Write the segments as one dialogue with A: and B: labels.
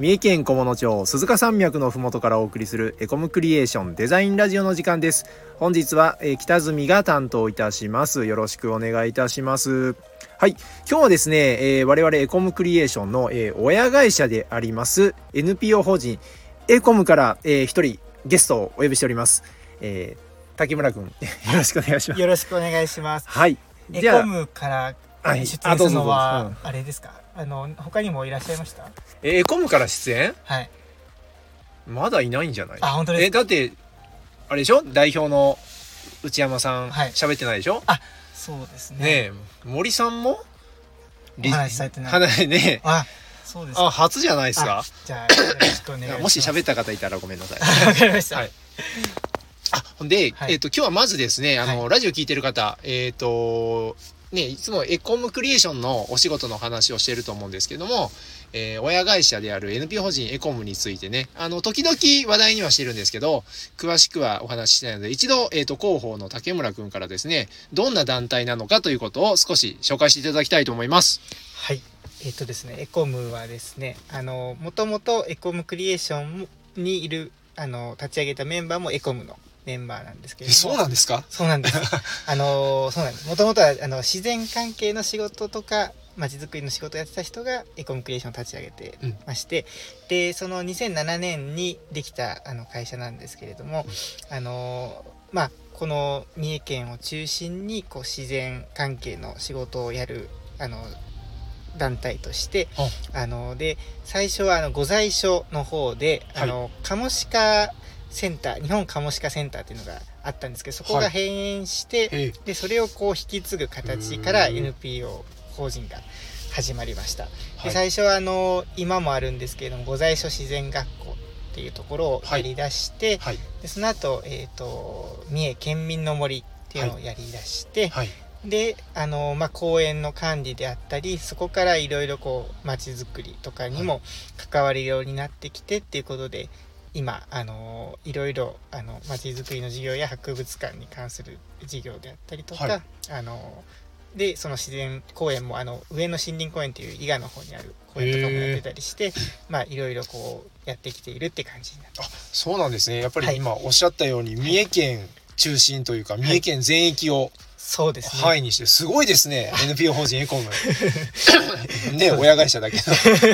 A: 三重県菰野町鈴鹿山脈のふもとからお送りするエコムクリエーションデザインラジオの時間です。本日は、えー、北住が担当いたします。よろしくお願いいたします。はい。今日はですね、えー、我々エコムクリエーションの、えー、親会社であります NPO 法人エコムから一、えー、人ゲストをお呼びしております、えー、竹村君 よろしくお願いします。
B: よろしくお願いします。
A: はい。
B: エコムから 出演するのはあれですか、あの他にもいらっしゃいました？
A: えー、コムから出演？
B: はい。
A: まだいないんじゃない？
B: あ本当です
A: えだってあれでしょ？代表の内山さん喋、はい、ってないでしょ？
B: あそうですね。
A: ね森さんも？
B: お話しされてない。
A: 話ね。
B: あそうです
A: あ初じゃないですか？
B: じゃあよろしくお願いします。
A: もし喋った方いたらごめんなさい。
B: わかりました、はい。
A: あ、ほんで、はい、えっ、ー、と、今日はまずですね、あの、はい、ラジオ聞いてる方、えっ、ー、と、ね、いつもエコムクリエーションのお仕事の話をしてると思うんですけども、えー、親会社である NP 法人エコムについてね、あの、時々話題にはしてるんですけど、詳しくはお話ししないので、一度、えっ、ー、と、広報の竹村くんからですね、どんな団体なのかということを少し紹介していただきたいと思います。
B: はい。えっ、ー、とですね、エコムはですね、あの、もともとエコムクリエーションにいる、あの、立ち上げたメンバーもエコムのメンバーなんですけれど
A: も。そうなんですか？
B: そうなんです。あのそうなんです。もともとはあの自然関係の仕事とかまちづくりの仕事をやってた人がエコムクリエーションを立ち上げてまして、うん、でその2007年にできたあの会社なんですけれども、うん、あのまあこの三重県を中心にこう自然関係の仕事をやるあの団体としてあので最初はあの御在所の方で、はい、あのカモシカセンター日本カモシカセンターっていうのがあったんですけどそこが閉園して、はい、でそれをこう引き継ぐ形から NPO 法人が始まりました。で最初はあの今もあるんですけれども御在所自然学校っていうところをやりだして、はい、でその後、えーと、三重県民の森っていうのをやりだして、はい、であの、まあ、公園の管理であったりそこからいろいろこう街づくりとかにも関わるようになってきてっていうことで今あのいろいろあのまちづくりの事業や博物館に関する事業であったりとか、はい、あのでその自然公園もあの上野森林公園っていう伊賀の方にある公園とかもやってたりしてまあいろいろこうやってきているって感じになってあ
A: そうなんですね。やっぱり今おっしゃったように、はい、三重県中心というか、三重県全域を
B: そうです
A: ね。範囲にして、すごいですね。NPO 法人エコム。ね、親会社だけど。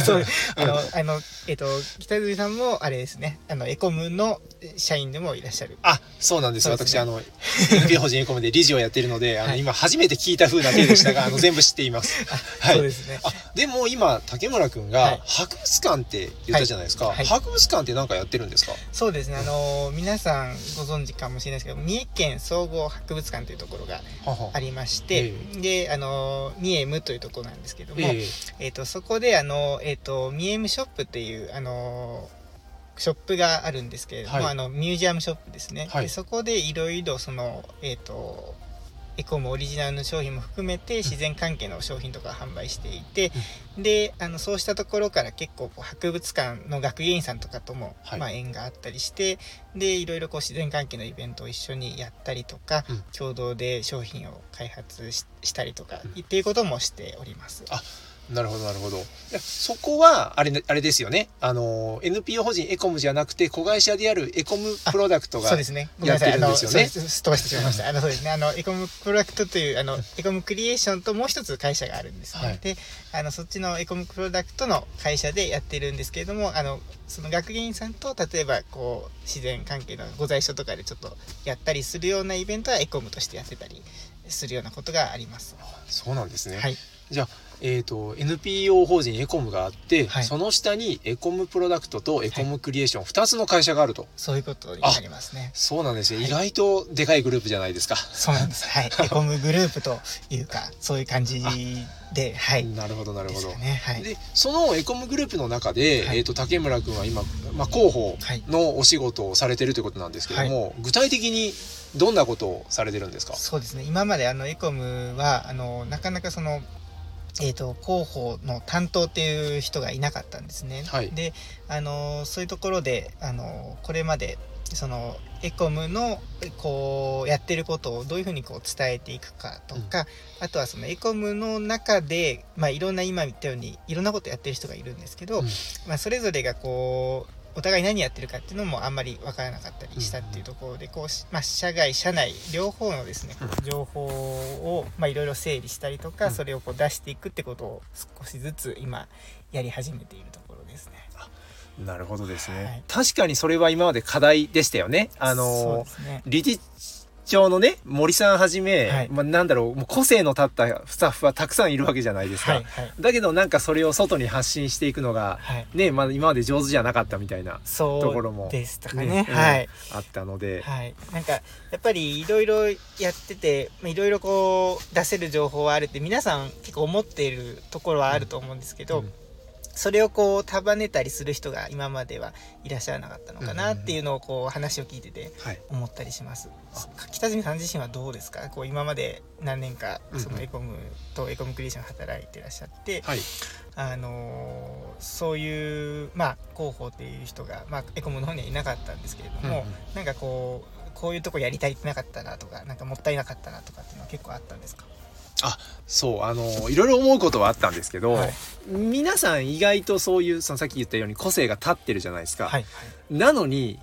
B: そう。あの、あの、えっ、ー、と、北口さんも、あれですね、あの、エコムの社員でもいらっしゃる。
A: あ、そうなんです。すね、私、あの、NPO 法人エコムで理事をやっているので、あの、はい、今初めて聞いた風な手でしたが、あの、全部知っています。
B: はい。そうですね。
A: あ、でも今、竹村くんが、博物館って言ったじゃないですか。はい、博物館って何かやってるんですか？
B: そうですね。あの、皆さんご存知かもしれないですけど、三重県総合博物館というところがありまして、で、あの、ミエムというところなんですけども、えー、えーとそこで、あの、えっ、ー、と、ミエムショップっていう、あの、ショップがあるんですけれども、はい、あのミュージアムショップですね、はい、でそこでいろいろその、えーとエコムオリジナルの商品も含めて自然関係の商品とか販売していて、うん、であのそうしたところから結構こう博物館の学芸員さんとかとも、はい、まあ、縁があったりしてでいろいろこう自然関係のイベントを一緒にやったりとか、うん、共同で商品を開発したりとか、うん、っていうこともしております。
A: あなるほどなるほどそこはあれあれですよねあの NPO 法人エコムじゃなくて子会社であるエコムプロダクトがやってるんですよね。
B: 飛ばしてしまいました。あのそうですねあのエコムプロダクトというあのエコムクリエーションともう一つ会社があるんですね。はい、であのそっちのエコムプロダクトの会社でやってるんですけれどもあのその学芸員さんと例えばこう自然関係の御在所とかでちょっとやったりするようなイベントはエコムとしてやってたりするようなことがあります。
A: そうなんですね。
B: はい。
A: じゃあえーと、NPO 法人エコムがあって、はい、その下にエコムプロダクトとエコムクリエーション、はい、2つの会社があると。
B: そういうことになりますね。
A: そうなんですね、はい、意外とでかいグループじゃないですか。
B: そうなんです。はい。エコムグループというかそういう感じではい。
A: なるほどなるほど、
B: ね。はい、
A: でそのエコムグループの中で、えーと、竹村君は今、まあ、広報のお仕事をされてるということなんですけども、具体的にどんなことをされてるんですか？
B: そうですね。今まであのエコムはあのなかなかそのえーと、広報の担当っていう人がいなかったんですね。はい、であのそういうところであのこれまでそのエコムのこうやってることをどういうふうにこう伝えていくかとか、うん、あとはそのエコムの中で、まあ、いろんな今言ったようにいろんなことやってる人がいるんですけど、うん、まあ、それぞれがこうお互い何やってるかっていうのもあんまり分からなかったりしたっていうところでこう、まあ、社外社内両方のですね情報をいろいろ整理したりとかそれをこう出していくってことを少しずつ今やり始めているところですね。
A: なるほどですね、はい、確かにそれは今まで課題でしたよね。あの、ね、理事長のね、森さんはじめ、はい、まあ、なんだろう、もう個性の立ったスタッフはたくさんいるわけじゃないですか。はいはい、だけどなんかそれを外に発信していくのが、はい、ね、まあ、今まで上手じゃなかったみたいなところも、
B: ね、でしたかね、はい、
A: あったので。
B: はい。なんか、やっぱりいろいろやってて、いろいろこう、出せる情報はあるって皆さん結構思っているところはあると思うんですけど、うんうんそれをこう束ねたりする人が今まではいらっしゃらなかったのかなっていうのをこう話を聞いてて思ったりします。はい、北住さん自身はどうですか？こう今まで何年かそのエコムとエコムクリエーション働いてらっしゃって、はい、あのそういうまあ広報っていう人が、まあ、エコムの方にはいなかったんですけれども、うんうん、なんかこうこういうとこやりたいってなかったなとかなんかもったいなかったなとかっていうのは結構あったんですか？
A: あそうあのいろいろ思うことはあったんですけど、はい、皆さん意外とそういうそのさっき言ったように個性が立ってるじゃないですか。はいはい、なのに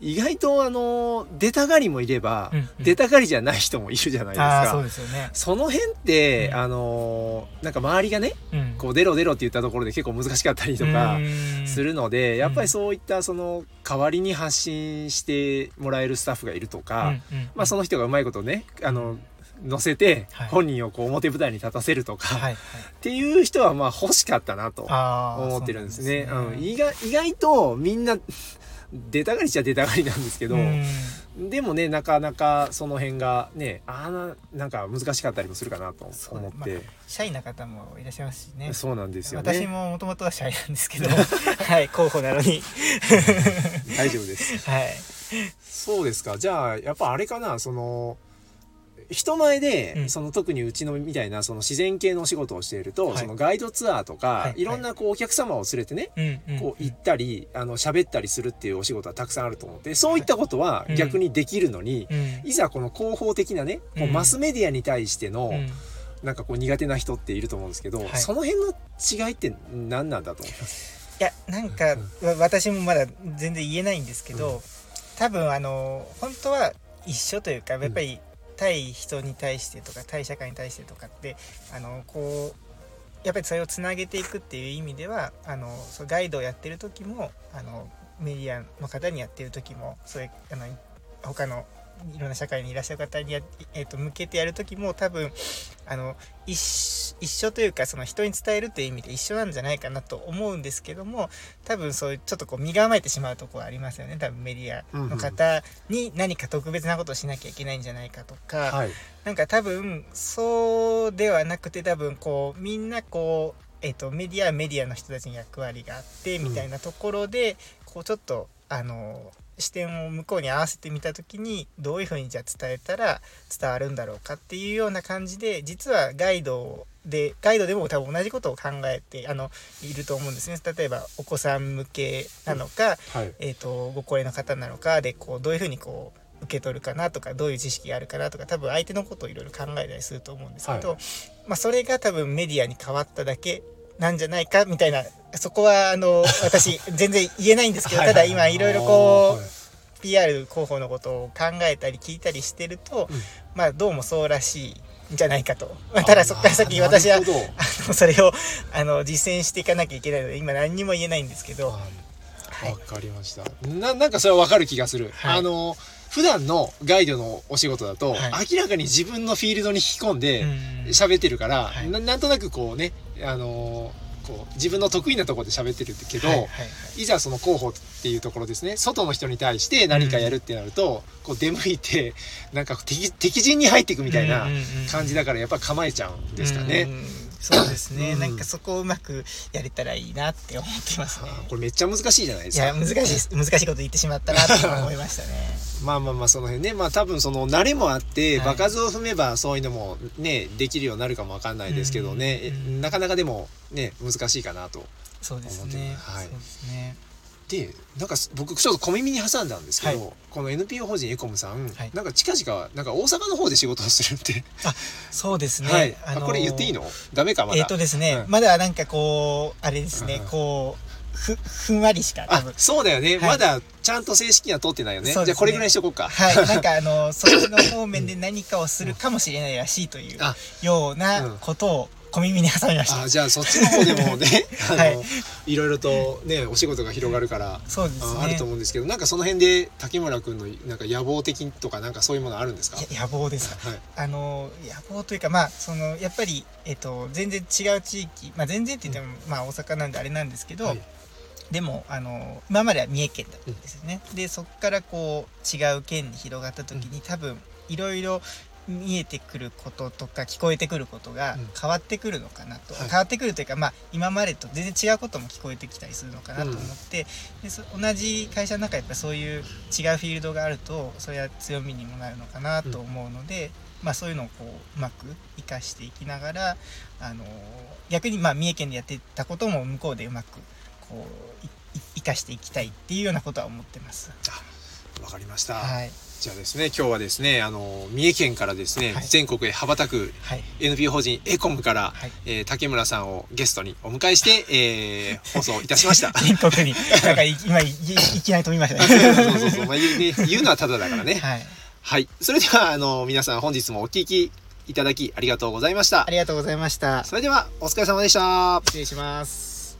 A: 意外とあの出たがりもいれば、うんうん、出たがりじゃない人もいるじゃないですか。
B: そうですよね。
A: その辺って、うん、あのなんか周りがね、うん、こう出ろ出ろって言ったところで結構難しかったりとかするので、やっぱりそういったその代わりに発信してもらえるスタッフがいるとか、うんうん、まあその人がうまいことねあの乗せて本人をこう表舞台に立たせるとか、はい、っていう人はまあ欲しかったなと思ってるんですね。うん、意外意外とみんな 出たがりっちゃ出たがりなんですけど、でもねなかなかその辺がねああなんか難しかったりもするかなと思って、まあ、
B: シャイな方もいらっしゃいますしね。
A: そうなんですよね。
B: 私ももともとはシャイなんですけど はい。候補なのに。
A: 大丈夫です。はい。そうですか。じゃあやっぱあれかなその人前で、うん、その特にうちのみたいなその自然系のお仕事をしていると、はい、そのガイドツアーとか、はい、い。ろんなこうお客様を連れてね、はい、こう行ったり、あの喋ったりするっていうお仕事はたくさんあると思ってそういったことは逆にできるのに、いざこの広報的なね、こうマスメディアに対しての、なんかこう苦手な人っていると思うんですけど、その辺の違いって何なんだと思います？
B: いやなんか、うん、私もまだ全然言えないんですけど、うん、多分あの本当は一緒というかやっぱり対人に対してとか対社会に対してとかってあのこうやっぱりそれをつなげていくっていう意味ではあのそガイドをやってる時もあのメディアの方にやってる時もそれあの他のいろんな社会にいらっしゃる方にや、えーと、向けてやる時も多分あの一緒というかその人に伝えるという意味で一緒なんじゃないかなと思うんですけども多分そういうちょっとこう身構えてしまうところありますよね。多分メディアの方に何か特別なことをしなきゃいけないんじゃないかとか、はい、なんか多分そうではなくて多分こうみんなこうえーと、メディアはメディアの人たちに役割があってみたいなところで、うん、こうちょっとあの視点を向こうに合わせてみた時にどういうふうにじゃあ伝えたら伝わるんだろうかっていうような感じで実はガイドでガイドでも多分同じことを考えてあのいると思うんですね。例えばお子さん向けなのか、うんはい、えーと、ご高齢の方なのかでこうどういうふうにこう受け取るかなとかどういう知識があるかなとか多分相手のことをいろいろ考えたりすると思うんですけど、はい、まあ、それが多分メディアに変わっただけなんじゃないかみたいなそこはあの私全然言えないんですけどただ今いろいろこう PR 広報のことを考えたり聞いたりしてると、うん、まあどうもそうらしいんじゃないかと、まあ、ただそこから先私はあのそれをあの実践していかなきゃいけないので今何にも言えないんですけど。
A: はい、かりました。ななんかそれは分かる気がする、はい、あの普段のガイドのお仕事だと、はい、明らかに自分のフィールドに引き込んで喋ってるから、はい、ななんとなくこうねあのー、こう自分の得意なところで喋ってるけど、はいはいはい、いざその候補っていうところですね。外の人に対して何かやるってなると、うん、こう出向いてなんか敵敵陣に入っていくみたいな感じだからやっぱ構えちゃうんですかね。うんうんうん
B: そうですね、うん、なんかそこをうまくやれたらいいなって思ってますね。
A: これめっちゃ難しいじゃないですか。
B: いや難しい 難しいこと言ってしまったなと思いましたね。
A: まあまあまあその辺ね。まあ多分その慣れもあって、場数を踏めばそういうのもねできるようになるかもわかんないですけどね、うんうん、なかなかでもね難しいかなと
B: そうですね。はい。そうですね
A: でなんか僕ちょっと小耳に挟んだんですけど、はい、この NPO 法人エコムさん、はい、なんか近々なんか大阪の方で仕事をするって
B: あそうですね、はい、
A: あのー、これ言っていいの？ダメかまだ。
B: えっ、ー、とですね、うん、まだなんかこうあれですね、うん、こうふふんわりしか
A: 多分。そうだよね、まだちゃんと正式には通ってないよね、ね、じゃあこれぐらいにしとこうか。
B: はい。なんかあのそっちの方面で何かをするかもしれないらしいというようなことを、小耳に挟みました。
A: あじゃあそっちの方でもね はい、いろいろとねお仕事が広がるから
B: そうです、ね、
A: あると思うんですけどなんかその辺で竹村君のなんか野望的とかなんかそういうものあるんですか？
B: 野望ですか、はい、あの野望というかまあそのやっぱり、えっと、全然違う地域、まあ、全然って言っても、うん、まあ大阪なんであれなんですけど、はい。でもあの今までは三重県だったんですよね、うん、でそこからこう違う県に広がった時に多分いろいろ見えてくることとか聞こえてくることが変わってくるのかなと、うん、変わってくるというか、まあ、今までと全然違うことも聞こえてきたりするのかなと思って、うん、で同じ会社の中やっぱそういう違うフィールドがあるとそれは強みにもなるのかなと思うので、うん、まあ、そういうのをこううまく生かしていきながらあの逆にまあ三重県でやってたことも向こうでうまくこう生かしていきたいっていうようなことは思ってます。
A: わかりました。はいじゃあですね、今日はですね、あの、三重県からですね、はい、全国へ羽ばたく NPO 法人エコムから、はい、えー、竹村さんをゲストにお迎えして、えー、放送いたしました。
B: 全国に。なんか 今い、いきなり飛びました
A: ね。そうそうそう。まあ、言う言うのはただだからね。はい。はい。それでは、あの、皆さん本日もお聞きいただきありがとうございました。
B: ありがとうございました。
A: それでは、お疲れ様でした。
B: 失礼します。